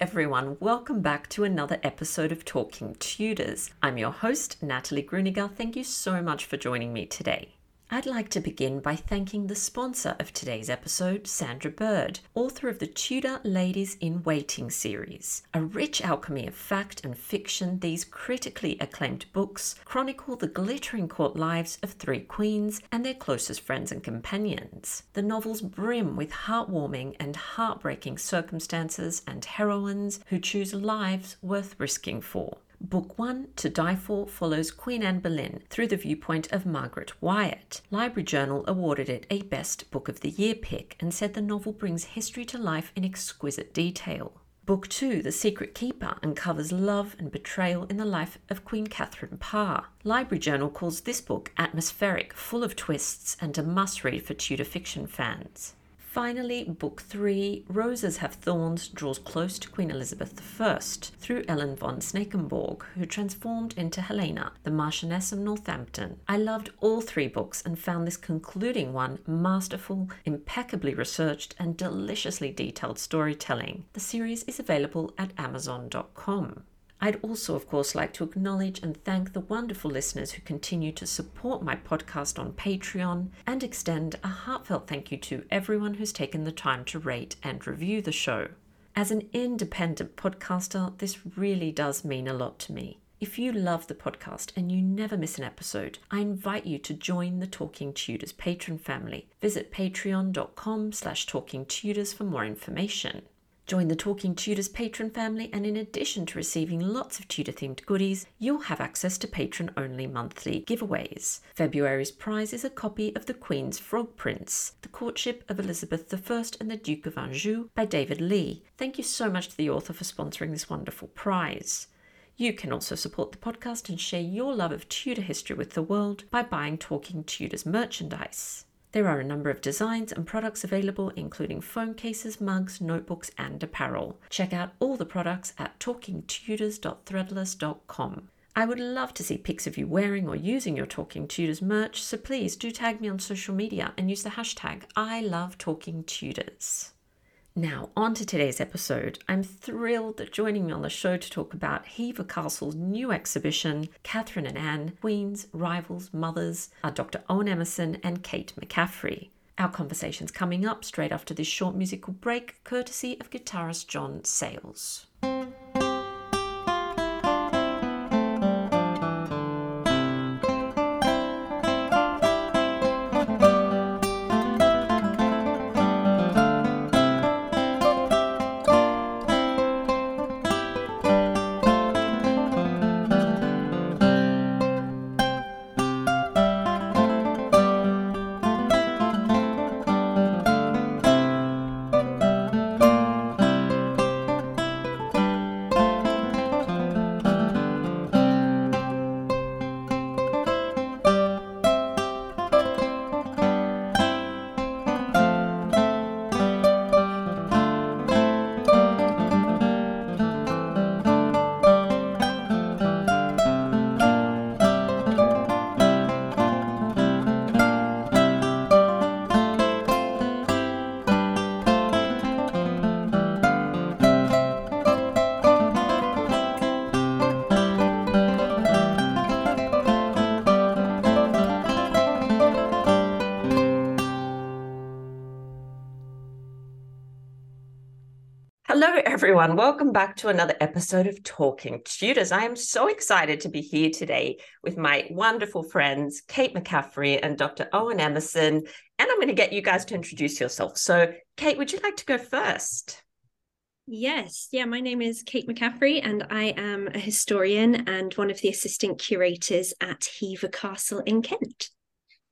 Everyone. Welcome back to another episode of Talking Tudors. I'm your host, Natalie Gruniger. Thank you so much for joining me today. I'd like to begin by thanking the sponsor of today's episode, Sandra Byrd, author of the Tudor Ladies in Waiting series. A rich alchemy of fact and fiction, these critically acclaimed books chronicle the glittering court lives of three queens and their closest friends and companions. The novels brim with heartwarming and heartbreaking circumstances and heroines who choose lives worth risking for. Book 1, To Die For, follows Queen Anne Boleyn through the viewpoint of Margaret Wyatt. Library Journal awarded it a Best Book of the Year pick and said the novel brings history to life in exquisite detail. Book 2, The Secret Keeper, uncovers love and betrayal in the life of Queen Catherine Parr. Library Journal calls this book atmospheric, full of twists, and a must read for Tudor fiction fans. Finally, Book 3, Roses Have Thorns, draws close to Queen Elizabeth I through Ellen von Snakenborg, who transformed into Helena, the Marchioness of Northampton. I loved all three books and found this concluding one masterful, impeccably researched, and deliciously detailed storytelling. The series is available at Amazon.com. I'd also, of course, like to acknowledge and thank the wonderful listeners who continue to support my podcast on Patreon and extend a heartfelt thank you to everyone who's taken the time to rate and review the show. As an independent podcaster, this really does mean a lot to me. If you love the podcast and you never miss an episode, I invite you to join the Talking Tudors patron family. Visit patreon.com slash talkingtudors for more information. Join the Talking Tudors patron family, and in addition to receiving lots of Tudor themed goodies, you'll have access to patron only monthly giveaways. February's prize is a copy of The Queen's Frog Prince, The Courtship of Elizabeth I and the Duke of Anjou by David Lee. Thank you so much to the author for sponsoring this wonderful prize. You can also support the podcast and share your love of Tudor history with the world by buying Talking Tudors merchandise. There are a number of designs and products available, including phone cases, mugs, notebooks, and apparel. Check out all the products at talkingtudors.threadless.com. I would love to see pics of you wearing or using your Talking Tudors merch, so please do tag me on social media and use the hashtag I love Talking Tudors. Now, on to today's episode. I'm thrilled that joining me on the show to talk about Hever Castle's new exhibition, Catherine and Anne, Queens, Rivals, Mothers, are Dr. Owen Emerson and Kate McCaffrey. Our conversation's coming up straight after this short musical break, courtesy of guitarist John Sayles. Everyone. Welcome back to another episode of Talking Tudors. I am so excited to be here today with my wonderful friends, Kate McCaffrey and Dr. Owen Emerson. And I'm going to get you guys to introduce yourself. So, Kate, would you like to go first? Yes, yeah, my name is Kate McCaffrey, and I am a historian and one of the assistant curators at Hever Castle in Kent.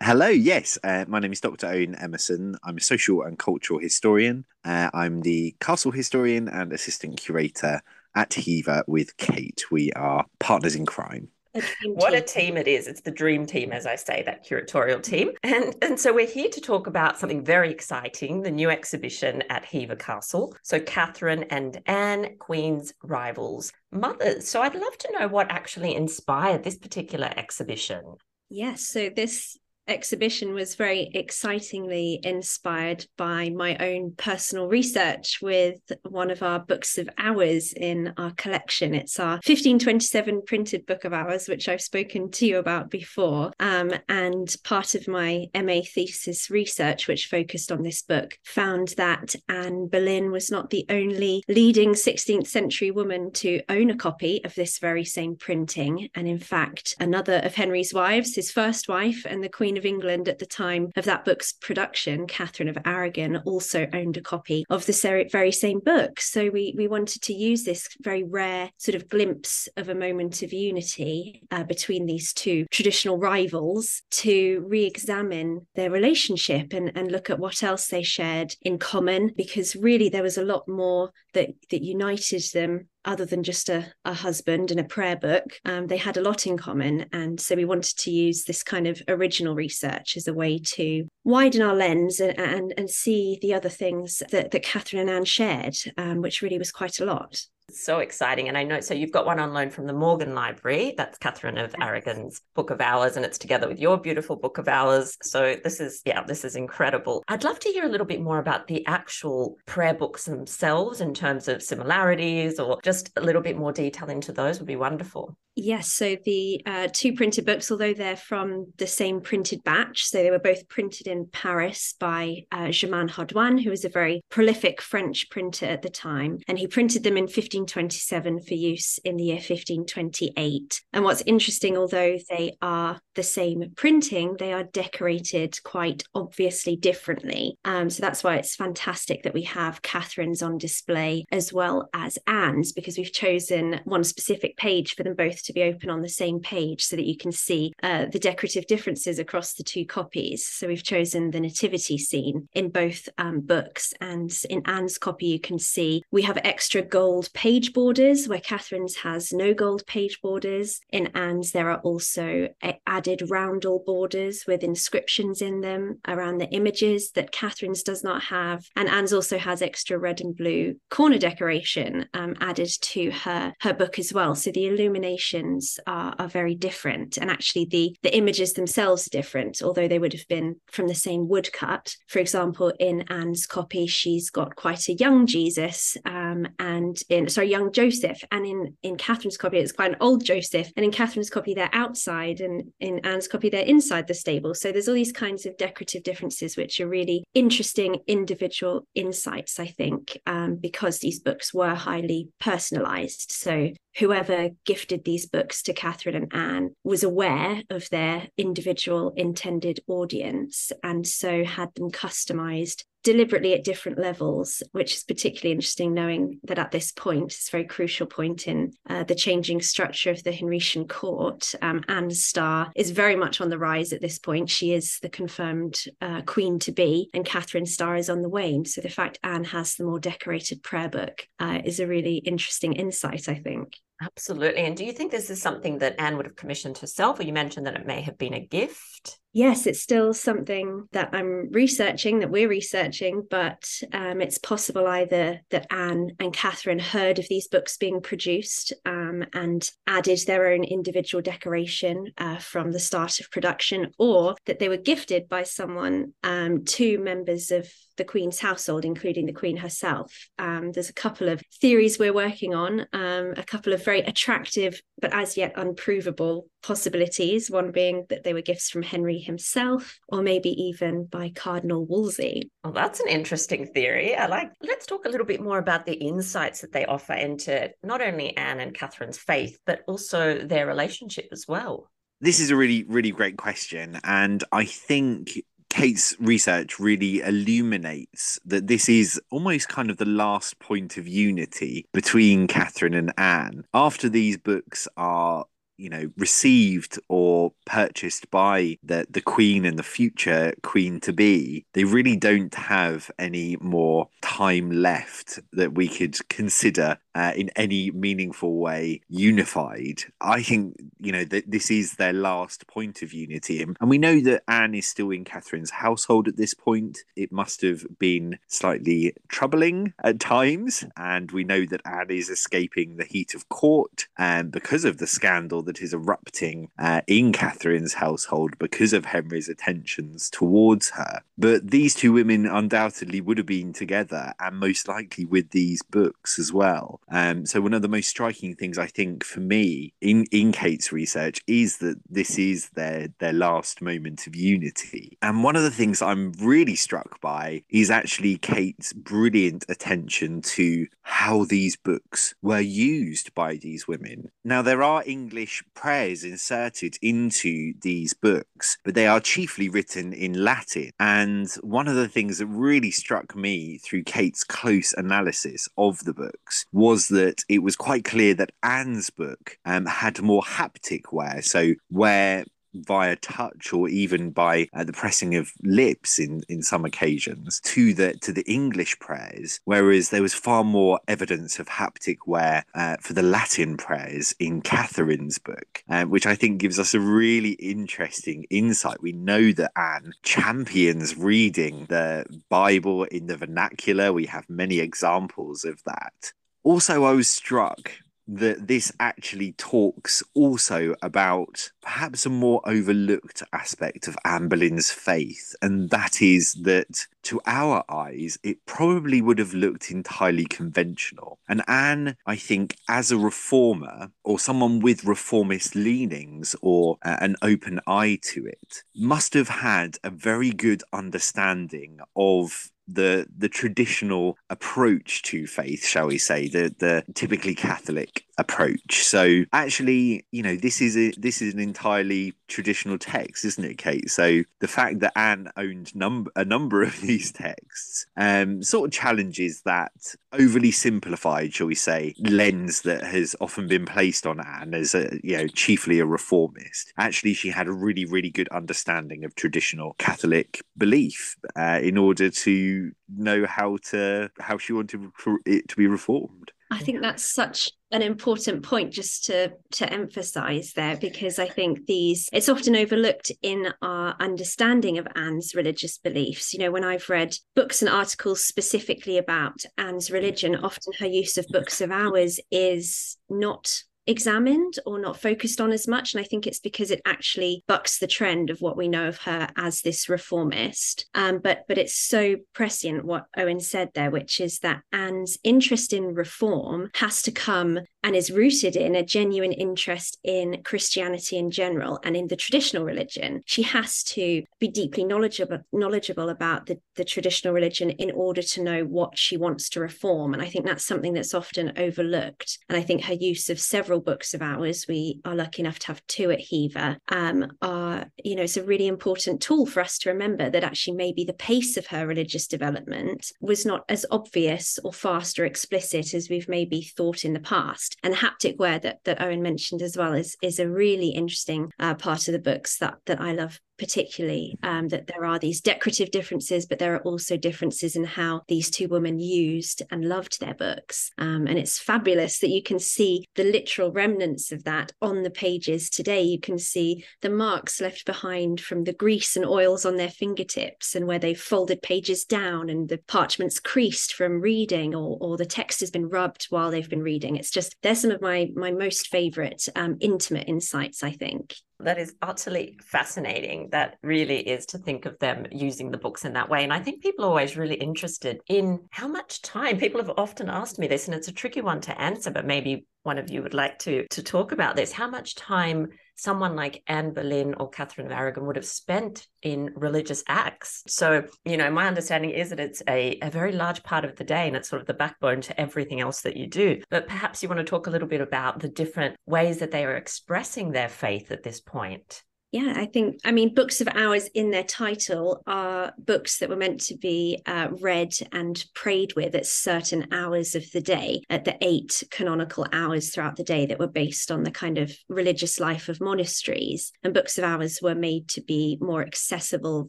Hello, yes, uh, my name is Dr. Owen Emerson. I'm a social and cultural historian. Uh, I'm the castle historian and assistant curator at Hever with Kate. We are partners in crime. A what a team it is. It's the dream team, as I say, that curatorial team. And, and so we're here to talk about something very exciting the new exhibition at Hever Castle. So, Catherine and Anne, Queen's rivals, mothers. So, I'd love to know what actually inspired this particular exhibition. Yes, so this exhibition was very excitingly inspired by my own personal research with one of our books of hours in our collection. It's our 1527 printed book of hours, which I've spoken to you about before. Um, and part of my MA thesis research, which focused on this book, found that Anne Boleyn was not the only leading 16th century woman to own a copy of this very same printing. And in fact, another of Henry's wives, his first wife, and the Queen Queen of England at the time of that book's production, Catherine of Aragon, also owned a copy of the very same book. So we we wanted to use this very rare sort of glimpse of a moment of unity uh, between these two traditional rivals to re-examine their relationship and, and look at what else they shared in common, because really there was a lot more that that united them other than just a, a husband and a prayer book. Um, they had a lot in common. And so we wanted to use this kind of original research as a way to widen our lens and, and, and see the other things that, that Catherine and Anne shared, um, which really was quite a lot so exciting. And I know, so you've got one on loan from the Morgan Library. That's Catherine of Aragon's Book of Hours, and it's together with your beautiful Book of Hours. So this is, yeah, this is incredible. I'd love to hear a little bit more about the actual prayer books themselves in terms of similarities or just a little bit more detail into those would be wonderful. Yes, so the uh, two printed books, although they're from the same printed batch, so they were both printed in Paris by uh, Germain Hardouin, who was a very prolific French printer at the time, and he printed them in 1527 for use in the year 1528. And what's interesting, although they are the same printing, they are decorated quite obviously differently. Um, so that's why it's fantastic that we have Catherine's on display as well as Anne's, because we've chosen one specific page for them both to be open on the same page so that you can see uh, the decorative differences across the two copies. So we've chosen the nativity scene in both um, books. And in Anne's copy, you can see we have extra gold page borders where Catherine's has no gold page borders. In Anne's, there are also added roundel borders with inscriptions in them around the images that Catherine's does not have. And Anne's also has extra red and blue corner decoration um, added to her, her book as well. So the illuminations are, are very different. And actually, the, the images themselves are different, although they would have been from the same woodcut. For example, in Anne's copy, she's got quite a young Jesus, um, and in sorry, young Joseph. And in, in Catherine's copy, it's quite an old Joseph. And in Catherine's copy, they're outside, and in Anne's copy, they're inside the stable. So there's all these kinds of decorative differences, which are really interesting individual insights, I think, um, because these books were highly personalized. So whoever gifted these books to Catherine and Anne was aware of their individual intended audience and so had them customized deliberately at different levels, which is particularly interesting, knowing that at this point, it's a very crucial point in uh, the changing structure of the Henrician court. Um, Anne's star is very much on the rise at this point. She is the confirmed uh, queen to be, and Catherine's star is on the wane. So the fact Anne has the more decorated prayer book uh, is a really interesting insight, I think. Absolutely. And do you think this is something that Anne would have commissioned herself, or you mentioned that it may have been a gift? Yes, it's still something that I'm researching, that we're researching, but um, it's possible either that Anne and Catherine heard of these books being produced um, and added their own individual decoration uh, from the start of production, or that they were gifted by someone um, to members of the Queen's household, including the Queen herself. Um, there's a couple of theories we're working on, um, a couple of very attractive but as yet unprovable possibilities. One being that they were gifts from Henry himself, or maybe even by Cardinal Wolsey. Well, that's an interesting theory. I like. Let's talk a little bit more about the insights that they offer into not only Anne and Catherine's faith, but also their relationship as well. This is a really, really great question. And I think Kate's research really illuminates that this is almost kind of the last point of unity between Catherine and Anne. After these books are you know received or purchased by the the queen and the future queen to be they really don't have any more time left that we could consider uh, in any meaningful way unified i think you know that this is their last point of unity and we know that anne is still in catherine's household at this point it must have been slightly troubling at times and we know that anne is escaping the heat of court and because of the scandal that is erupting uh, in Catherine's household because of Henry's attentions towards her. But these two women undoubtedly would have been together and most likely with these books as well. Um, so, one of the most striking things I think for me in, in Kate's research is that this is their, their last moment of unity. And one of the things I'm really struck by is actually Kate's brilliant attention to how these books were used by these women. Now, there are English prayers inserted into these books, but they are chiefly written in Latin. And one of the things that really struck me through Kate's close analysis of the books was that it was quite clear that Anne's book um, had more haptic wear. So, where via touch or even by uh, the pressing of lips in in some occasions to the to the English prayers, whereas there was far more evidence of haptic wear uh, for the Latin prayers in Catherine's book, uh, which I think gives us a really interesting insight. We know that Anne champions reading the Bible in the vernacular. We have many examples of that. Also, I was struck that this actually talks also about perhaps a more overlooked aspect of Anne Boleyn's faith, and that is that to our eyes, it probably would have looked entirely conventional. And Anne, I think, as a reformer or someone with reformist leanings or uh, an open eye to it, must have had a very good understanding of the the traditional approach to faith shall we say the the typically catholic approach. So actually you know this is a this is an entirely traditional text isn't it kate? So the fact that anne owned number a number of these texts um sort of challenges that overly simplified shall we say lens that has often been placed on anne as a you know chiefly a reformist. Actually she had a really really good understanding of traditional catholic belief uh, in order to know how to how she wanted it to be reformed. I think that's such an important point just to to emphasize there because I think these it's often overlooked in our understanding of Anne's religious beliefs. You know, when I've read books and articles specifically about Anne's mm. religion, often her use of books of hours is not examined or not focused on as much. And I think it's because it actually bucks the trend of what we know of her as this reformist. Um, but but it's so prescient what Owen said there, which is that Anne's interest in reform has to come and is rooted in a genuine interest in Christianity in general and in the traditional religion. She has to be deeply knowledgeable knowledgeable about the, the traditional religion in order to know what she wants to reform. And I think that's something that's often overlooked. And I think her use of several books of hours, we are lucky enough to have two at Hever, um, are, you know, it's a really important tool for us to remember that actually maybe the pace of her religious development was not as obvious or fast or explicit as we've maybe thought in the past and haptic wear that that Owen mentioned as well is is a really interesting uh, part of the books that that I love particularly um, that there are these decorative differences, but there are also differences in how these two women used and loved their books. Um, and it's fabulous that you can see the literal remnants of that on the pages today. You can see the marks left behind from the grease and oils on their fingertips and where they've folded pages down and the parchment's creased from reading or, or the text has been rubbed while they've been reading. It's just, they're some of my, my most favorite um, intimate insights, I think. That is utterly fascinating. That really is to think of them using the books in that way. And I think people are always really interested in how much time people have often asked me this, and it's a tricky one to answer, but maybe one of you would like to to talk about this. How much time someone like Anne Boleyn or Catherine of Aragon would have spent in religious acts. So, you know, my understanding is that it's a, a very large part of the day and it's sort of the backbone to everything else that you do. But perhaps you want to talk a little bit about the different ways that they are expressing their faith at this point. Yeah, I think, I mean, books of hours in their title are books that were meant to be uh, read and prayed with at certain hours of the day, at the eight canonical hours throughout the day that were based on the kind of religious life of monasteries. And books of hours were made to be more accessible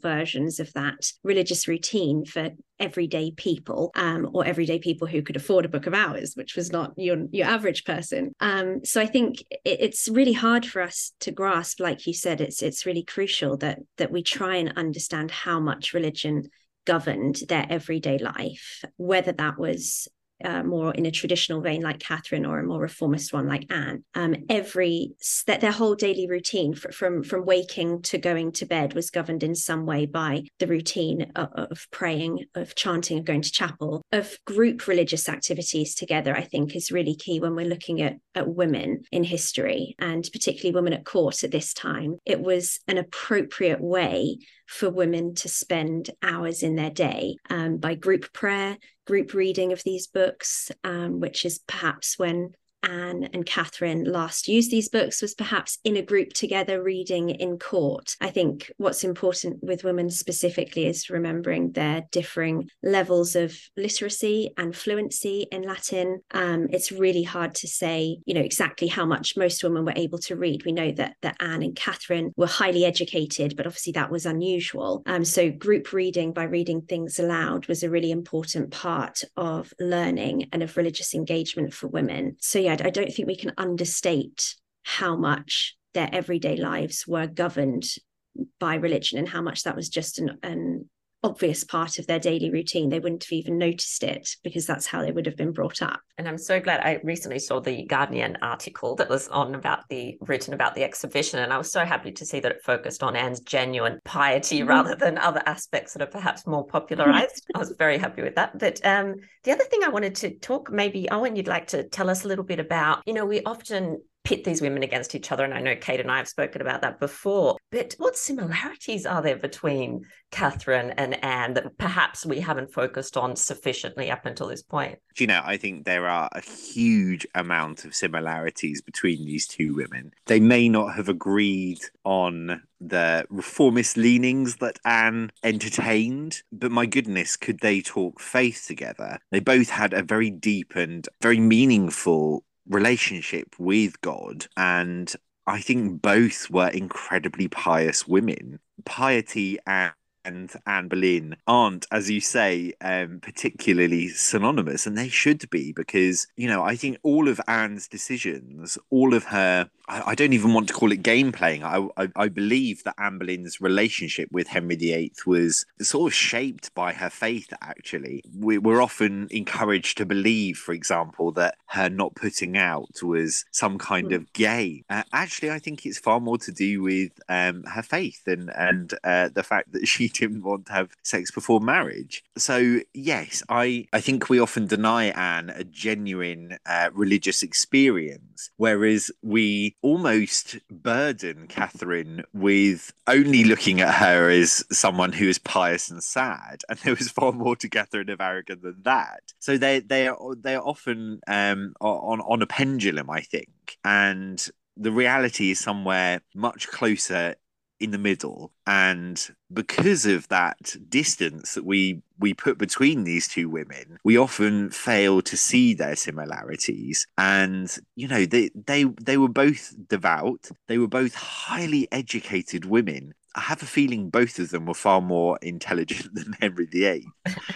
versions of that religious routine for everyday people um, or everyday people who could afford a book of hours which was not your your average person. Um, so i think it, it's really hard for us to grasp like you said it's it's really crucial that that we try and understand how much religion governed their everyday life whether that was uh, more in a traditional vein like Catherine or a more reformist one like Anne. Um, every that their whole daily routine for, from from waking to going to bed was governed in some way by the routine of, of, praying, of chanting, of going to chapel, of group religious activities together. I think is really key when we're looking at at women in history and particularly women at court at this time. It was an appropriate way for women to spend hours in their day um, by group prayer, group reading of these books, um, which is perhaps when Anne and Catherine last used these books was perhaps in a group together reading in court. I think what's important with women specifically is remembering their differing levels of literacy and fluency in Latin. Um, it's really hard to say, you know, exactly how much most women were able to read. We know that that Anne and Catherine were highly educated, but obviously that was unusual. Um, so group reading by reading things aloud was a really important part of learning and of religious engagement for women. So yeah, I don't think we can understate how much their everyday lives were governed by religion and how much that was just an, an obvious part of their daily routine. They wouldn't have even noticed it because that's how they would have been brought up. And I'm so glad I recently saw the Guardian article that was on about the written about the exhibition. And I was so happy to see that it focused on Anne's genuine piety mm-hmm. rather than other aspects that are perhaps more popularized. I was very happy with that. But um, the other thing I wanted to talk, maybe Owen, you'd like to tell us a little bit about, you know, we often pit these women against each other. And I know Kate and I have spoken about that before. But what similarities are there between Catherine and Anne that perhaps we haven't focused on sufficiently up until this point? you know, I think there are a huge amount of similarities between these two women. They may not have agreed on the reformist leanings that Anne entertained, but my goodness, could they talk faith together? They both had a very deep and very meaningful relationship with God. And I think both were incredibly pious women. Piety and and Anne Boleyn aren't, as you say, um, particularly synonymous, and they should be because you know I think all of Anne's decisions, all of her, I, I don't even want to call it game playing. I, I, I believe that Anne Boleyn's relationship with Henry VIII was sort of shaped by her faith. Actually, we, we're often encouraged to believe, for example, that her not putting out was some kind of gay. Uh, actually, I think it's far more to do with um, her faith and and uh, the fact that she didn't want to have sex before marriage. So yes, I I think we often deny Anne a genuine uh, religious experience, whereas we almost burden Catherine with only looking at her as someone who is pious and sad, and there was far more to Catherine of Aragon than that. So they they are they are often um, on on a pendulum, I think, and the reality is somewhere much closer in the middle. And because of that distance that we we put between these two women we often fail to see their similarities. And you know they they they were both devout. They were both highly educated women I have a feeling both of them were far more intelligent than Henry VIII.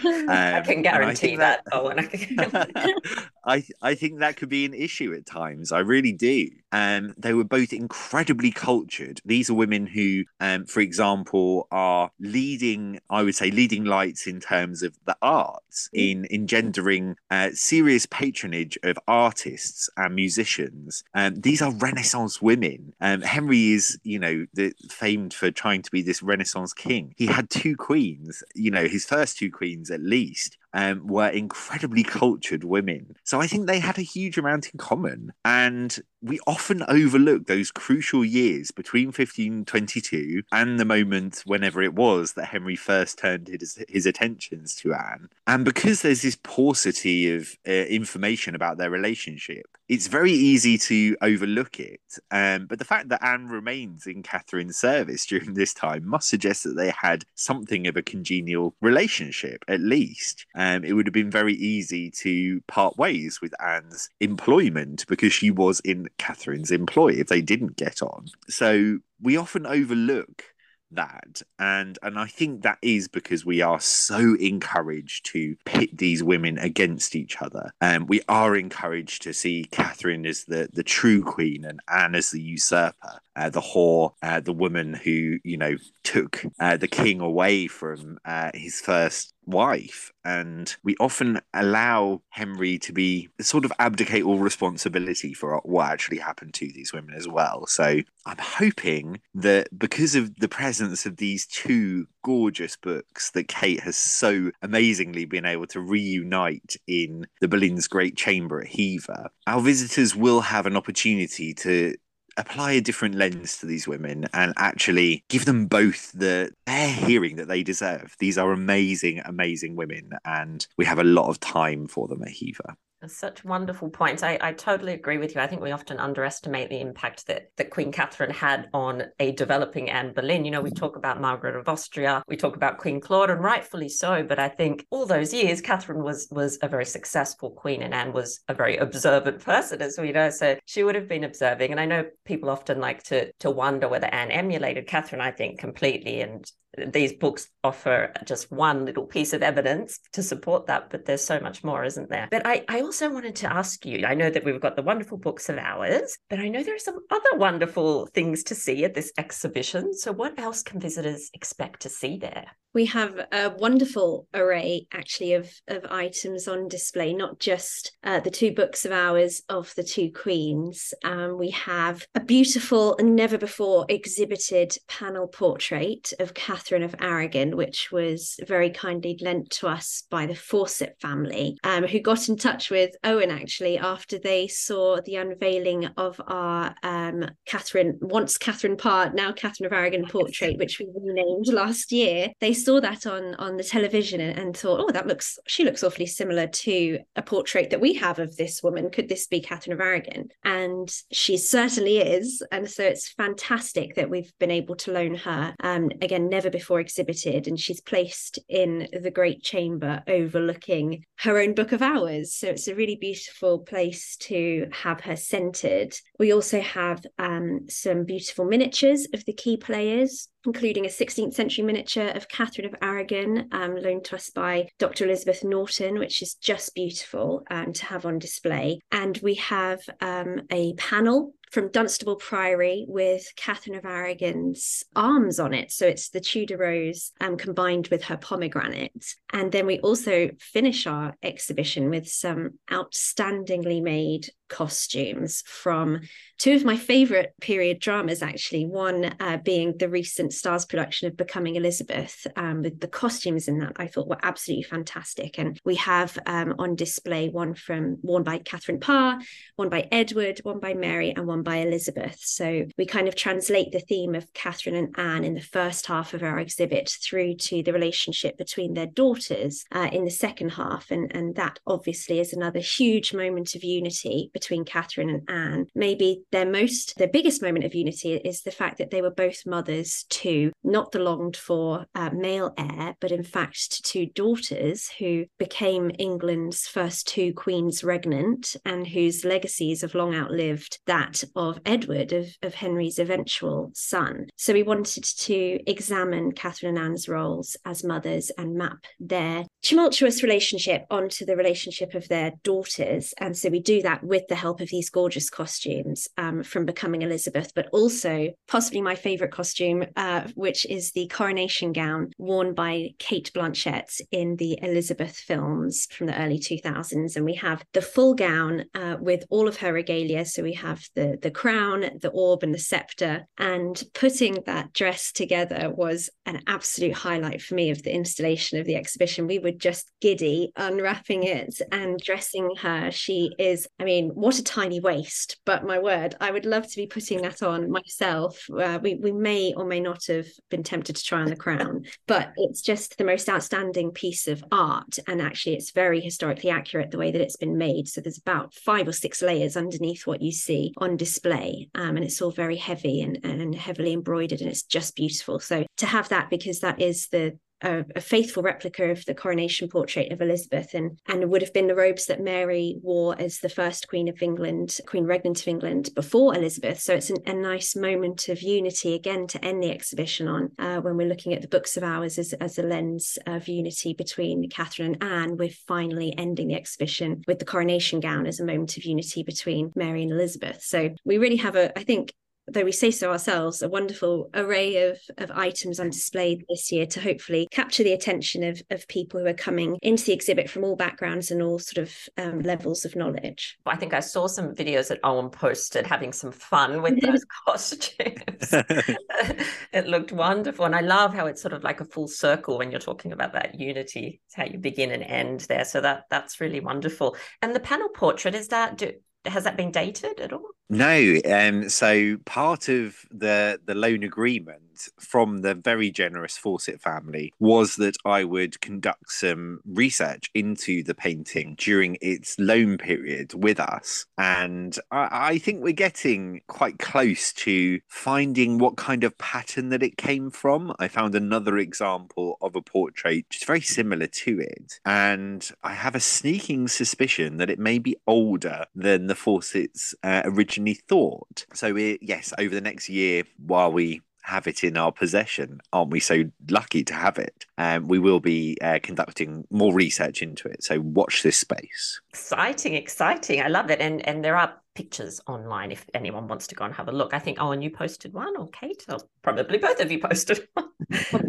Um, I can guarantee I that, that Owen. I I think that could be an issue at times. I really do. Um, they were both incredibly cultured. These are women who, um, for example, are leading, I would say, leading lights in terms of the arts, mm. in engendering uh, serious patronage of artists and musicians. Um, these are Renaissance women. Um, Henry is, you know, the, famed for trying to be this Renaissance king. He had two queens, you know, his first two queens at least um, were incredibly cultured women. So I think they had a huge amount in common. And we often overlook those crucial years between 1522 and the moment whenever it was that Henry first turned his, his attentions to Anne. And because there's this paucity of uh, information about their relationship, it's very easy to overlook it. Um, but the fact that Anne remains in Catherine's service during this time must suggest that they had something of a congenial relationship, at least. Um, it would have been very easy to part ways with Anne's employment because she was in Catherine's employ if they didn't get on. So we often overlook that and and i think that is because we are so encouraged to pit these women against each other and um, we are encouraged to see catherine as the the true queen and anne as the usurper uh, the whore uh, the woman who you know took uh, the king away from uh, his first wife and we often allow henry to be sort of abdicate all responsibility for what actually happened to these women as well. So i'm hoping that because of the presence of these two gorgeous books that kate has so amazingly been able to reunite in the boleyn's great chamber at hever our visitors will have an opportunity to apply a different lens to these women and actually give them both the their hearing that they deserve. These are amazing, amazing women, and we have a lot of time for them at. Such wonderful points. I, I totally agree with you. I think we often underestimate the impact that, that Queen Catherine had on a developing Anne Boleyn. You know, we talk about Margaret of Austria, we talk about Queen Claude, and rightfully so. But I think all those years, Catherine was was a very successful queen, and Anne was a very observant person, as we know. So she would have been observing. And I know people often like to to wonder whether Anne emulated Catherine. I think completely, and these books offer just one little piece of evidence to support that, but there's so much more, isn't there? But I, I also wanted to ask you I know that we've got the wonderful books of hours, but I know there are some other wonderful things to see at this exhibition. So, what else can visitors expect to see there? we have a wonderful array actually of, of items on display not just uh, the two books of hours of the two queens um, we have a beautiful and never before exhibited panel portrait of catherine of aragon which was very kindly lent to us by the fawcett family um, who got in touch with owen actually after they saw the unveiling of our um, catherine once catherine parr now catherine of aragon portrait which we renamed last year they saw that on on the television and, and, thought, oh, that looks she looks awfully similar to a portrait that we have of this woman. Could this be Catherine of Aragon? And she certainly is. And so it's fantastic that we've been able to loan her. Um, again, never before exhibited, and she's placed in the great chamber overlooking her own book of hours. So it's a really beautiful place to have her centered. We also have um, some beautiful miniatures of the key players including a 16th century miniature of Catherine of Aragon, um, loaned to us by Dr. Elizabeth Norton, which is just beautiful um, to have on display. And we have um, a panel from Dunstable Priory with Catherine of Aragon's arms on it. So it's the Tudor rose um, combined with her pomegranate. And then we also finish our exhibition with some outstandingly made costumes from two of my favorite period dramas actually. One uh, being the recent Starz production of becoming elizabeth um, with the costumes in that i thought were absolutely fantastic. And we have um, on display one from worn by catherine parr one by edward one by mary and one by elizabeth. So we kind of translate the theme of catherine and anne in the first half of our exhibit through to the relationship between their daughters uh, in the second half. And, and that obviously is another huge moment of unity between Catherine and Anne. Maybe their most, their biggest moment of unity is the fact that they were both mothers to not the longed for uh, male heir, but in fact to two daughters who became England's first two queens regnant and whose legacies have long outlived that of Edward, of, of Henry's eventual son. So we wanted to examine Catherine and Anne's roles as mothers and map their tumultuous relationship onto the relationship of their daughters. And so we do that with the help of these gorgeous costumes um, from Becoming Elizabeth, but also possibly my favorite costume, uh, which is the coronation gown worn by Cate Blanchett in the Elizabeth films from the early 2000s. And we have the full gown uh, with all of her regalia. So we have the, the crown, the orb, and the scepter. And putting that dress together was an absolute highlight for me of the installation of the exhibition. We were just giddy unwrapping it and dressing her. She is, I mean, what a tiny waist, but my word, I would love to be putting that on myself. Uh, we, we may or may not have been tempted to try on the crown, but it's just the most outstanding piece of art. And actually, it's very historically accurate the way that it's been made. So there's about five or six layers underneath what you see on display. Um, and it's all very heavy and, and heavily embroidered, and it's just beautiful. So to have that, because that is the a, a, faithful replica of the coronation portrait of Elizabeth, and and would have been the robes that Mary wore as the first Queen of England, Queen Regnant of England before Elizabeth. So it's an, a nice moment of unity again to end the exhibition on uh, when we're looking at the books of hours as, as a lens of unity between Catherine and Anne. We're finally ending the exhibition with the coronation gown as a moment of unity between Mary and Elizabeth. So we really have a, I think, though we say so ourselves, a wonderful array of, of items on display this year to hopefully capture the attention of, of people who are coming into the exhibit from all backgrounds and all sort of um, levels of knowledge. I think I saw some videos that Owen posted having some fun with those costumes. it looked wonderful. And I love how it's sort of like a full circle when you're talking about that unity. It's how you begin and end there. So that that's really wonderful. And the panel portrait, is that do, has that been dated at all? No, um, so part of the the loan agreement from the very generous Fawcett family was that I would conduct some research into the painting during its loan period with us, and I, I think we're getting quite close to finding what kind of pattern that it came from. I found another example of a portrait just very similar to it, and I have a sneaking suspicion that it may be older than the Fawcett's uh, original originally thought. So, we, yes, over the next year, while we have it in our possession, aren't we so lucky to have it? Um, we will be uh, conducting more research into it. So watch this space. Exciting, exciting! I love it, and and there are pictures online if anyone wants to go and have a look. I think oh, and you posted one, or Kate, or probably both of you posted one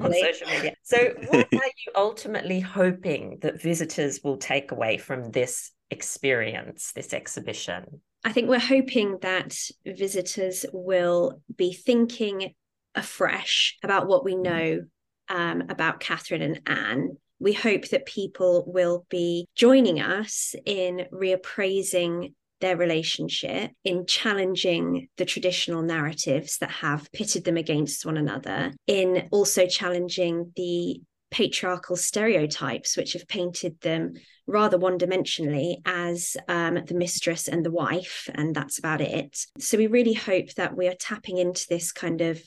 on social media. So, what are you ultimately hoping that visitors will take away from this experience, this exhibition? I think we're hoping that visitors will be thinking afresh about what we know um, about Catherine and Anne. We hope that people will be joining us in reappraising their relationship, in challenging the traditional narratives that have pitted them against one another, in also challenging the patriarchal stereotypes which have painted them rather one dimensionally as um, the mistress and the wife, and that's about it. So we really hope that we are tapping into this kind of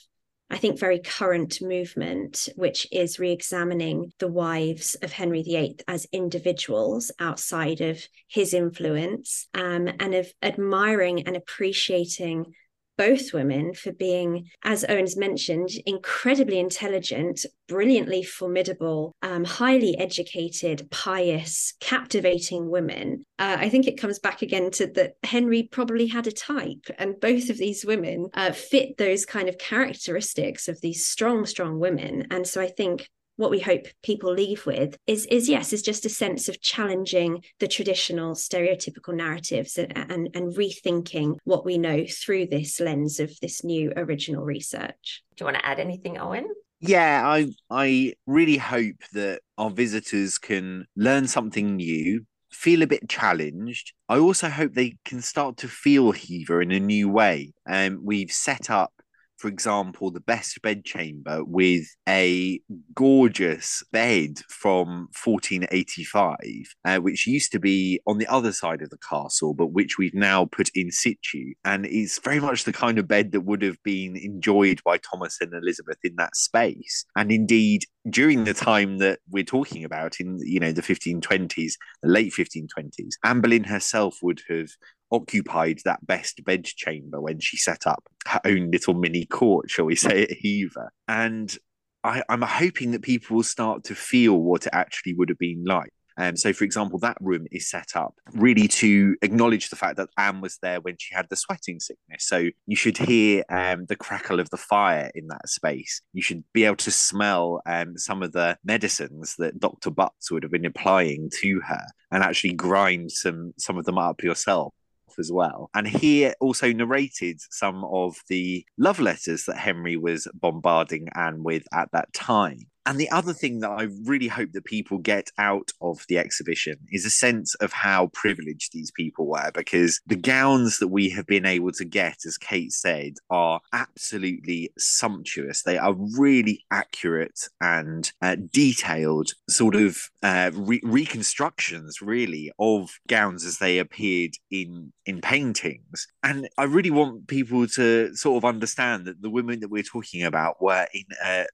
I think, very current movement, which is re examining the wives of Henry VIII as individuals outside of his influence um, and of admiring and appreciating both women for being, as Owen's mentioned, incredibly intelligent, brilliantly formidable, um, highly educated, pious, captivating women. Uh, I think it comes back again to that Henry probably had a type, and both of these women uh, fit those kind of characteristics of these strong, strong women. And so I think what we hope people leave with is is yes is just a sense of challenging the traditional stereotypical narratives and, and, and rethinking what we know through this lens of this new original research do you want to add anything owen yeah i i really hope that our visitors can learn something new feel a bit challenged. I also hope they can start to feel Hever in a new way. And um, we've set up for example, the best bedchamber with a gorgeous bed from 1485, uh, which used to be on the other side of the castle, but which we've now put in situ. And it's very much the kind of bed that would have been enjoyed by Thomas and Elizabeth in that space. And indeed, during the time that we're talking about in you know the 1520s the late 1520s anne boleyn herself would have occupied that best bedchamber when she set up her own little mini court, shall we say, at Hever. And I, I'm hoping that people will start to feel what it actually would have been like. Um, so, for example, that room is set up really to acknowledge the fact that Anne was there when she had the sweating sickness. So, you should hear um, the crackle of the fire in that space. You should be able to smell um, some of the medicines that Dr. Butts would have been applying to her and actually grind some, some of them up yourself as well. And he also narrated some of the love letters that Henry was bombarding Anne with at that time. And the other thing that I really hope that people get out of the exhibition is a sense of how privileged these people were, because the gowns that we have been able to get, as Kate said, are absolutely sumptuous. They are really accurate and uh, detailed, sort of uh, re- reconstructions, really, of gowns as they appeared in in paintings. And I really want people to sort of understand that the women that we're talking about were in a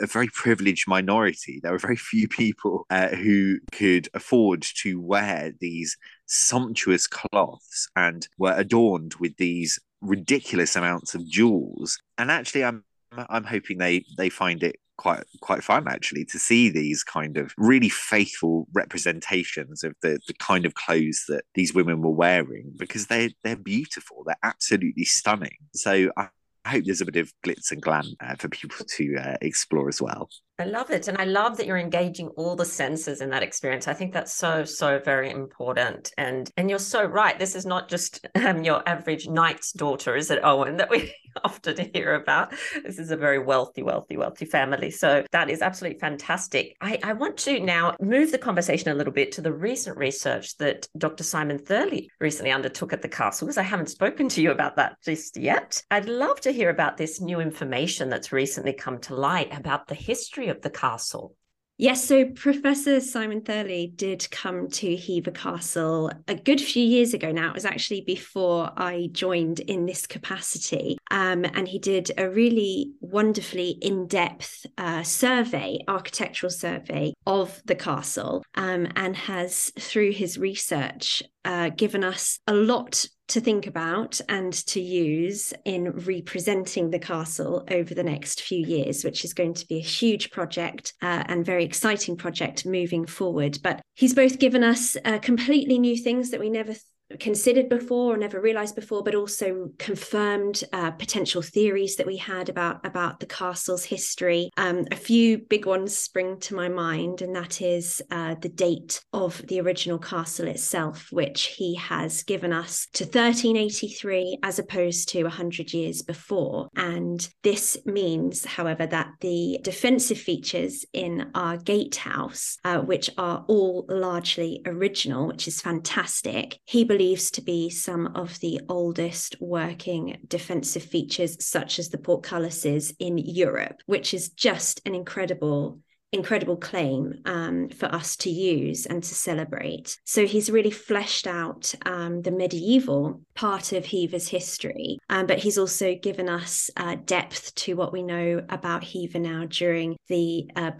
a very privileged minority. There were very few people uh, who could afford to wear these sumptuous cloths and were adorned with these ridiculous amounts of jewels. And actually, I'm I'm hoping they they find it quite quite fun actually to see these kind of really faithful representations of the the kind of clothes that these women were wearing because they they're beautiful they're absolutely stunning so I, I hope there's a bit of glitz and glam uh, for people to uh, explore as well. I love it. And I love that you're engaging all the senses in that experience. I think that's so, so very important. And and you're so right. This is not just um, your average knight's daughter, is it, Owen, that we often hear about? This is a very wealthy, wealthy, wealthy family. So that is absolutely fantastic. I, I want to now move the conversation a little bit to the recent research that Dr. Simon Thurley recently undertook at the castle, because I haven't spoken to you about that just yet. I'd love to hear about this new information that's recently come to light about the history of the castle? Yes, so Professor Simon Thurley did come to Hever Castle a good few years ago now. It was actually before I joined in this capacity. Um, and he did a really wonderfully in depth uh, survey, architectural survey of the castle, um, and has, through his research, uh, given us a lot to think about and to use in representing the castle over the next few years, which is going to be a huge project uh, and very exciting project moving forward. But he's both given us uh, completely new things that we never considered before or never realized before but also confirmed uh, potential theories that we had about about the castle's history. Um, a few big ones spring to my mind and that is uh, the date of the original castle itself which he has given us to 1383 as opposed to 100 years before. And this means however that the defensive features in our gatehouse uh, which are all largely original which is fantastic he believes to be some of the oldest working defensive features, such as the portcullises in Europe, which is just an incredible incredible claim um, for us to use and to celebrate. So he's really fleshed out um, the medieval part of Hever's history, um, but he's also given us uh, depth to what we know about Hever now during the uh,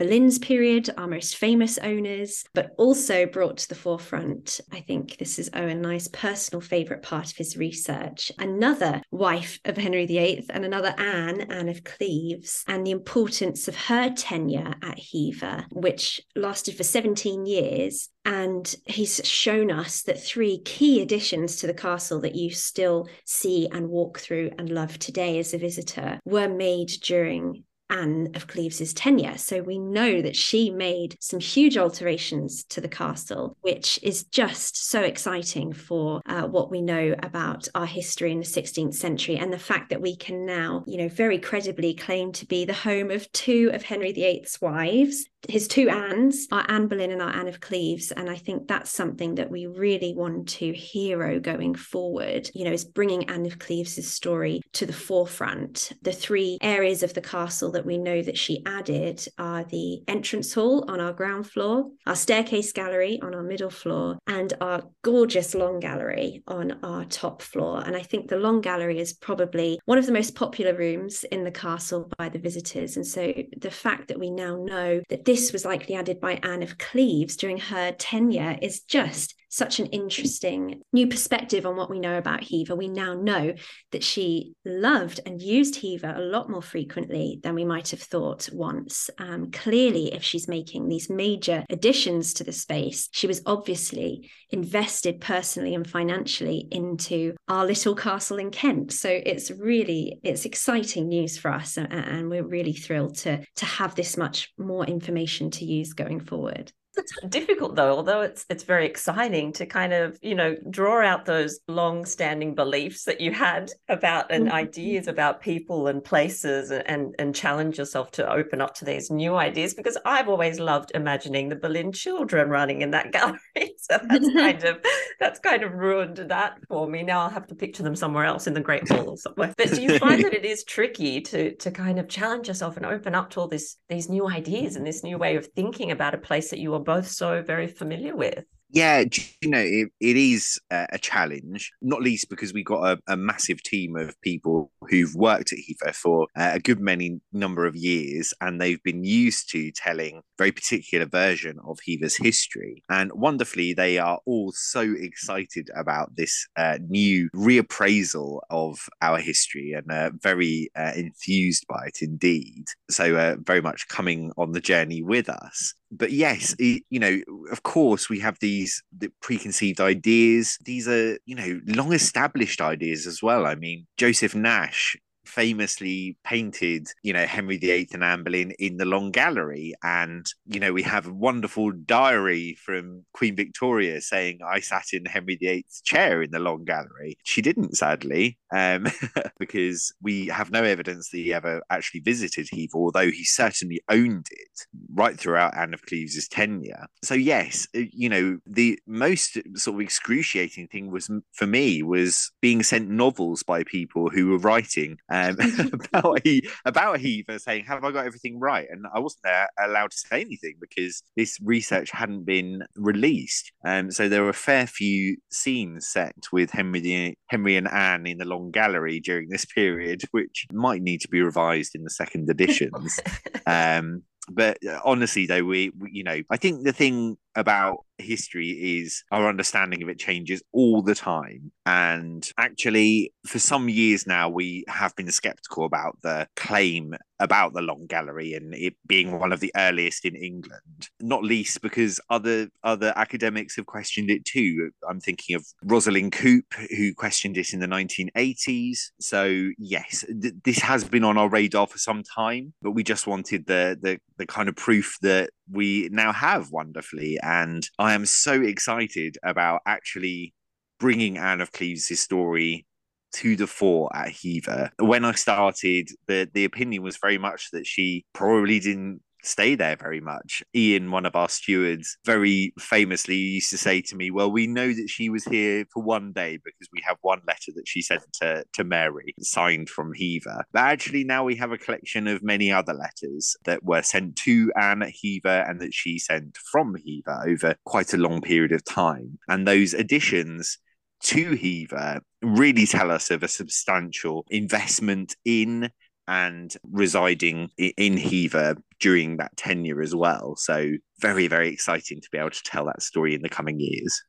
period, our most famous owners, but also brought to the forefront, I think this is Owen Nice personal favourite part of his research, another wife of Henry VIII and another Anne, Anne of Cleves, and the importance of her tenure at Hever which lasted for 17 years. And he's shown us that three key additions to the castle that you still see and walk through and love today as a visitor were made during Anne of Cleves's tenure. So we know that she made some huge alterations to the castle, which is just so exciting for uh, what we know about our history in the 16th century and the fact that we can now, you know, very credibly claim to be the home of two of Henry VIII's wives his two Annes, our Anne Boleyn and our Anne of Cleves. And I think that's something that we really want to hero going forward, you know, is bringing Anne of Cleves' story to the forefront. The three areas of the castle that we know that she added are the entrance hall on our ground floor, our staircase gallery on our middle floor, and our gorgeous long gallery on our top floor. And I think the long gallery is probably one of the most popular rooms in the castle by the visitors. And so the fact that we now know that this was likely added by Anne of Cleves during her tenure is just such an interesting new perspective on what we know about Hever. We now know that she loved and used Hever a lot more frequently than we might have thought once. Um, clearly, if she's making these major additions to the space, she was obviously invested personally and financially into our little castle in Kent. So it's really it's exciting news for us, and we're really thrilled to to have this much more information to use going forward it's difficult though although it's it's very exciting to kind of you know draw out those long standing beliefs that you had about and mm-hmm. ideas about people and places and and challenge yourself to open up to these new ideas because i've always loved imagining the Boleyn children running in that gallery. So that's kind of that's kind of ruined that for me. Now i'll have to picture them somewhere else in the great hall or somewhere. But do you find that it is tricky to to kind of challenge yourself and open up to all this these new ideas and this new way of thinking about a place that you were both so very familiar with. Yeah, you know, it, it is a challenge, not least because we've got a, a massive team of people who've worked at Hever for a good many number of years, and they've been used to telling very particular version of Hever's history. And wonderfully, they are all so excited about this uh, new reappraisal of our history and uh, very uh, enthused by it indeed. So, uh, very much coming on the journey with us but yes, it, you know, of course, we have these the preconceived ideas. These are, you know, long established ideas as well. I mean, Joseph Nash famously painted, you know, Henry VIII and Anne Boleyn in the Long Gallery. And, you know, we have a wonderful diary from Queen Victoria saying, I sat in Henry VIII's chair in the Long Gallery. She didn't, sadly, um, because we have no evidence that he ever actually visited Hever, although he certainly owned it right throughout Anne of Cleves' tenure. So, yes, uh, you know, the most sort of excruciating thing was for me was being sent novels by people who were writing about he about Hever saying, "Have I got everything right?" And I wasn't there allowed to say anything because this research hadn't been released. Um, so there were a fair few scenes set with Henry, Henry and Anne in the Long Gallery during this period, which might need to be revised in the second editions. um, but honestly though we, we, you know i think the thing about history is our understanding of it changes all the time. And actually, for some years now, we have been skeptical about the claim about the Long Gallery and it being one of the earliest in England, not least because other other academics have questioned it too. I'm thinking of Rosalys Coope, who questioned it in the 1980s. So yes, th- this has been on our radar for some time, but we just wanted the the the kind of proof that we now have wonderfully. And I am so excited about actually bringing Anne of Cleves' story to the fore at Hever. When I started, the the opinion was very much that she probably didn't stay there very much. Ian, one of our stewards, very famously used to say to me, Well, we know that she was here for one day because we have one letter that she sent to, to Mary, signed from Hever. But actually, now we have a collection of many other letters that were sent to Anne at and that she sent from Hever over quite a long period of time. And those additions to Hever really tell us of a substantial investment in and residing in Hever during that tenure as well. So, very, very exciting to be able to tell that story in the coming years.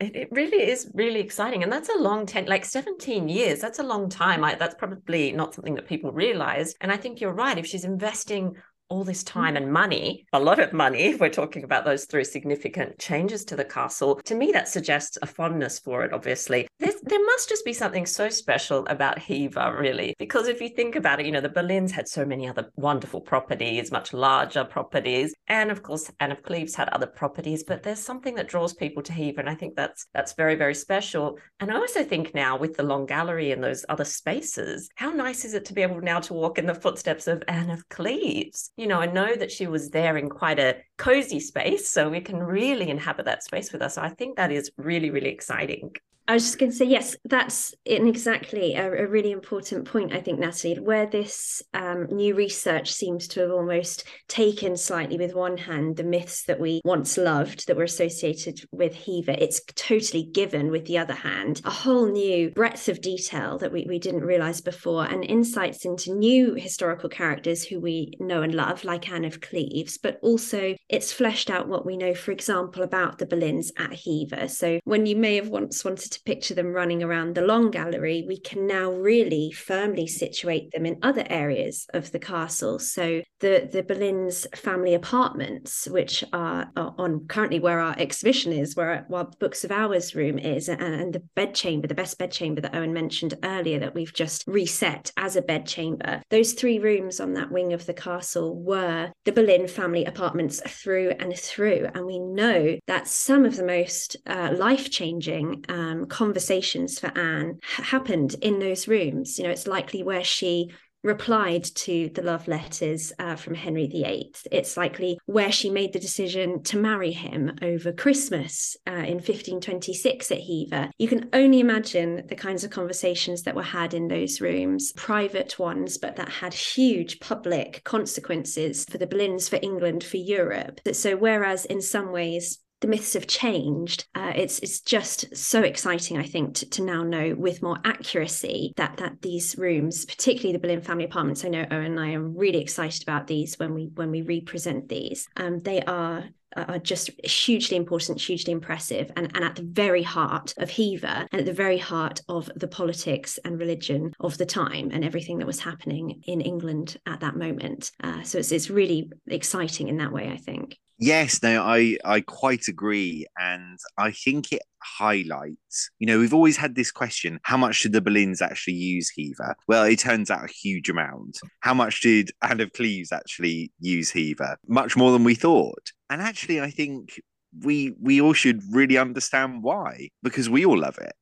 It, really is really exciting. And that's a long 10, like 17 years. That's a long time. I, that's probably not something that people realize. And I think you're right. If she's investing all this hmm. time and money, a lot of money, if we're talking about those three significant changes to the castle, to me that suggests a fondness for it, obviously. There's, there must just be something so special about Hever, really, because if you think about it, you know, the Boleyns had so many other wonderful properties, much larger properties, and of course, Anne of Cleves had other properties, but there's something that draws people to Hever, and I think that's that's very, very special. And I also think now with the Long Gallery and those other spaces, how nice is it to be able now to walk in the footsteps of Anne of Cleves? You know, I know that she was there in quite a cozy space, so we can really inhabit that space with us. So I think that is really, really exciting. I was just going to say, yes, that's an exactly a, a, really important point, I think, Natalie, where this um, new research seems to have almost taken slightly with one hand the myths that we once loved that were associated with Hever. It's totally given with the other hand a whole new breadth of detail that we, we didn't realize before and insights into new historical characters who we know and love, like Anne of Cleves, but also it's fleshed out what we know, for example, about the Boleyns at Hever. So when you may have once wanted to picture them running around the long gallery, we can now really firmly situate them in other areas of the castle. So the the Boleyns family apartments, which are, on currently where our exhibition is, where our Books of Hours room is, and, and the bedchamber, the best bedchamber that Owen mentioned earlier, that we've just reset as a bedchamber. Those three rooms on that wing of the castle were the Boleyn family apartments through and through, and we know that some of the most uh, life changing um, conversations for Anne happened in those rooms. You know, it's likely where she replied to the love letters uh, from Henry VIII. It's likely where she made the decision to marry him over Christmas uh, in 1526 at Hever. You can only imagine the kinds of conversations that were had in those rooms, private ones, but that had huge public consequences for the Boleyns, for England, for Europe. So, whereas in some ways, the myths have changed. Uh, it's it's just so exciting, I think, to, to, now know with more accuracy that that these rooms, particularly the Boleyn family apartments, I know Owen and I are really excited about these when we when we represent these. Um, they are are just hugely important, hugely impressive, and, and at the very heart of Hever and at the very heart of the politics and religion of the time and everything that was happening in England at that moment. Uh, so it's, it's really exciting in that way, I think. Yes, no, I I quite agree, and I think it highlights. You know, we've always had this question: how much did the Boleyns actually use Hever? Well, it turns out a huge amount. How much did Anne of Cleves actually use Hever? Much more than we thought. And actually, I think we we all should really understand why because we all love it.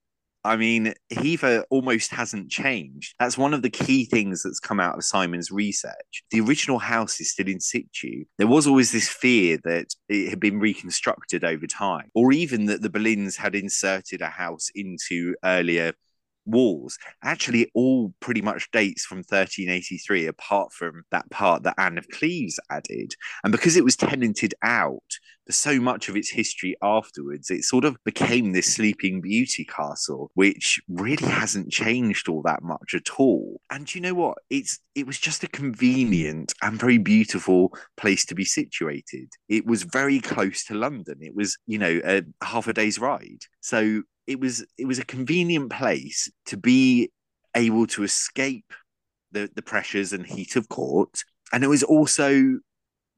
I mean, Hever almost hasn't changed. That's one of the key things that's come out of Simon's research. The original house is still in situ. There was always this fear that it had been reconstructed over time, or even that the Boleyns had inserted a house into earlier walls actually all pretty much dates from 1383 apart from that part that anne of cleves added and because it was tenanted out so much of its history afterwards it sort of became this sleeping beauty castle which really hasn't changed all that much at all. And you know what? It's it was just a convenient and very beautiful place to be situated. It was very close to london. It was you know a half a day's ride. So it was it was a convenient place to be able to escape the the pressures and heat of court. And it was also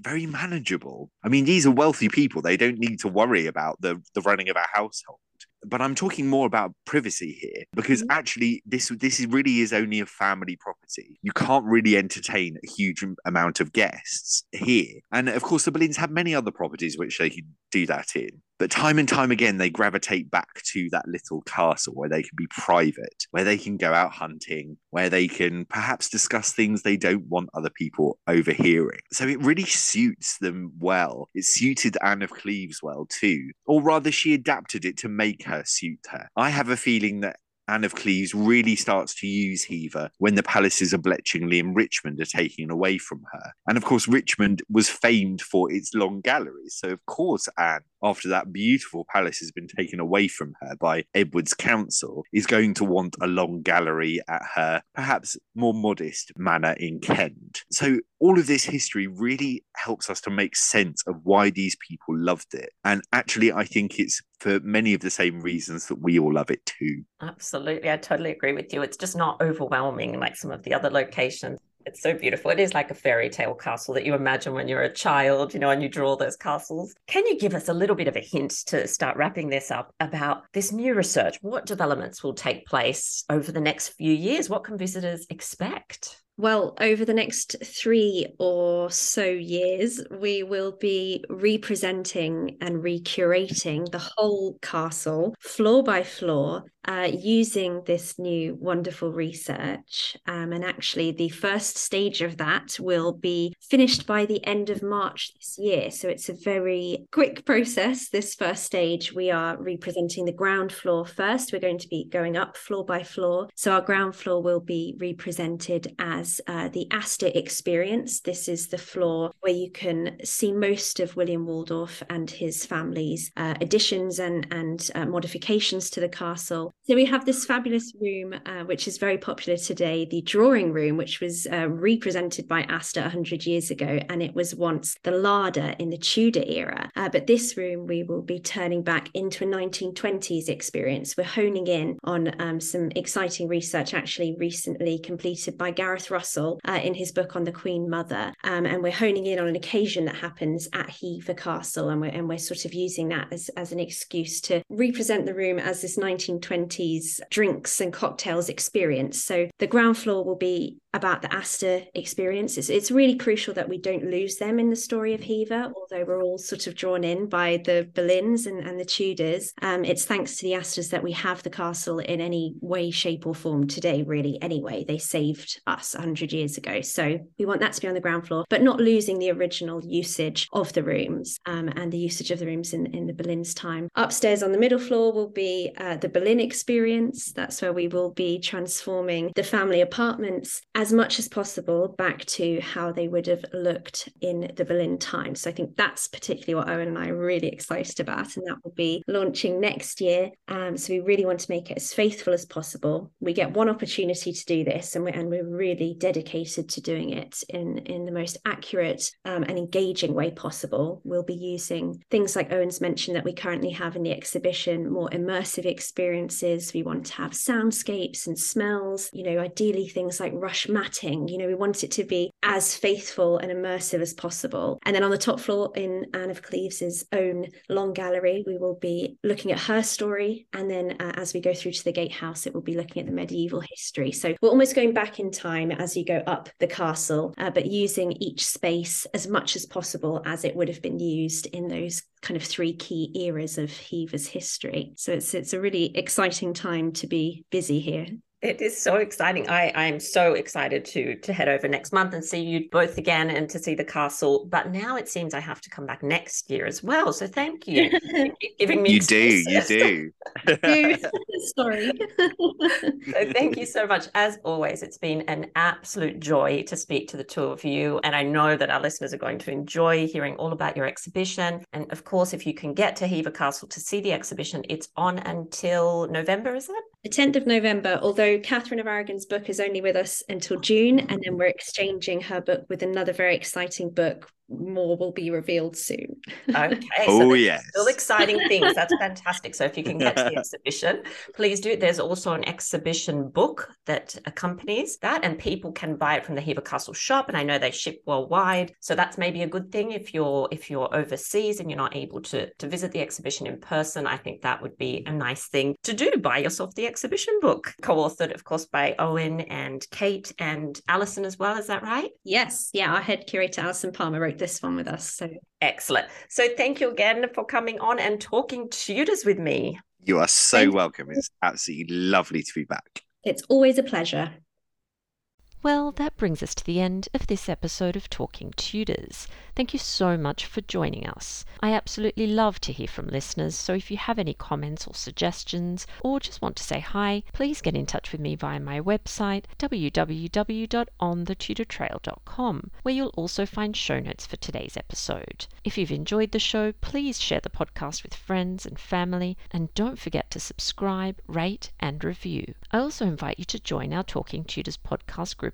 very manageable i mean these are wealthy people they don't need to worry about the the running of a household but I'm talking more about privacy here because mm-hmm. actually this this really is only a family property. You can't really entertain a huge amount of guests here, and of course the Boleyns have many other properties which they can do that in. But time and time again, they gravitate back to that little castle where they can be private, where they can go out hunting, where they can perhaps discuss things they don't want other people overhearing. So it really suits them well. It suited Anne of Cleves well too, or rather, she adapted it to make her suit her. I have a feeling that Anne of Cleves really starts to use Hever when the palaces of Bletchingley and Richmond are taken away from her. And of course, Richmond was famed for its long galleries. So, of course, Anne after that beautiful palace has been taken away from her by Edward's council, is going to want a long gallery at her perhaps more modest manor in Kent. So all of this history really helps us to make sense of why these people loved it. And actually, I think it's for many of the same reasons that we all love it too. Absolutely. I totally agree with you. It's just not overwhelming like some of the other locations It's so beautiful. It is like a fairy tale castle that you imagine when you're a child, you know, and you draw those castles. Can you give us a little bit of a hint to start wrapping this up about this new research? What developments will take place over the next few years? What can visitors expect? Well, over the next three or so years, we will be representing and recurating the whole castle, floor by floor, uh, using this new wonderful research. Um, and actually, the first stage of that will be finished by the end of March this year. So it's a very quick process. This first stage, we are representing the ground floor first. We're going to be going up floor by floor. So our ground floor will be represented as uh, the Astor experience. This is the floor where you can see most of William Waldorf and his family's uh, additions and, and uh, modifications to the castle. So we have this fabulous room, uh, which is very popular today, the drawing room, which was uh, represented by Astor 100 years ago, and it was once the larder in the Tudor era. Uh, but this room we will be turning back into a 1920s experience. We're honing in on um, some exciting research actually recently completed by Gareth Russell uh, in his book on the Queen Mother, um, and we're honing in on an occasion that happens at Hever Castle, and we're and we're sort of using that as as an excuse to represent the room as this 1920s drinks and cocktails experience. So the ground floor will be about the Astor experience. It's, it's really crucial that we don't lose them in the story of Hever, although we're all sort of drawn in by the Boleyns and, and the Tudors. Um, it's thanks to the Astors that we have the castle in any way, shape, or form today, really, anyway. They saved us 100 years ago. So we want that to be on the ground floor, but not losing the original usage of the rooms um, and the usage of the rooms in, in the Boleyn's time. Upstairs on the middle floor will be uh, the Boleyn experience. That's where we will be transforming the family apartments as much as possible back to how they would have looked in the Boleyn time. So I think that's particularly what Owen and I are really excited about, and that will be launching next year. Um, so we really want to make it as faithful as possible. We get one opportunity to do this, and we're, and we're really dedicated to doing it in, in the most accurate um, and engaging way possible. We'll be using things like Owen's mentioned that we currently have in the exhibition, more immersive experiences. We want to have soundscapes and smells, you know, ideally things like rush matting. You know, we want it to be as faithful and immersive as possible. And then on the top floor in Anne of Cleves's own long gallery, we will be looking at her story. And then uh, as we go through to the gatehouse, it will be looking at the medieval history. So we're almost going back in time as you go up the castle, uh, but using each space as much as possible as it would have been used in those kind of three key eras of Hever's history. So it's it's a really exciting time to be busy here. It is so exciting. I I am so excited to to head over next month and see you both again and to see the castle. But now it seems I have to come back next year as well. So thank you giving me. You do, you do. Sorry. so thank you so much. As always, it's been an absolute joy to speak to the two of you, and I know that our listeners are going to enjoy hearing all about your exhibition. And of course, if you can get to Hever Castle to see the exhibition, it's on until November, is it? The 10th of November, although Catherine of Aragon's book is only with us until June, and then we're exchanging her book with another very exciting book more will be revealed soon. Okay. oh, yes. Still exciting things. That's fantastic. So if you can get to the exhibition, please do. There's also an exhibition book that accompanies that, and people can buy it from the Hever Castle shop. And I know they ship worldwide. So that's maybe a good thing if you're if you're overseas and you're not able to to visit the exhibition in person. I think that would be a nice thing to do. Buy yourself the exhibition book, co-authored, of course, by Owen and Kate and Alison as well. Is that right? Yes. Yeah. Our head curator Alison Palmer wrote this one with us. So excellent. So thank you again for coming on and talking Tudors with me. You are so thank welcome. You. It's absolutely lovely to be back. It's always a pleasure. Well, that brings us to the end of this episode of Talking Tudors. Thank you so much for joining us. I absolutely love to hear from listeners, so if you have any comments or suggestions, or just want to say hi, please get in touch with me via my website, www.onthetudortrail.com, where you'll also find show notes for today's episode. If you've enjoyed the show, please share the podcast with friends and family, and don't forget to subscribe, rate, and review. I also invite you to join our Talking Tudors podcast group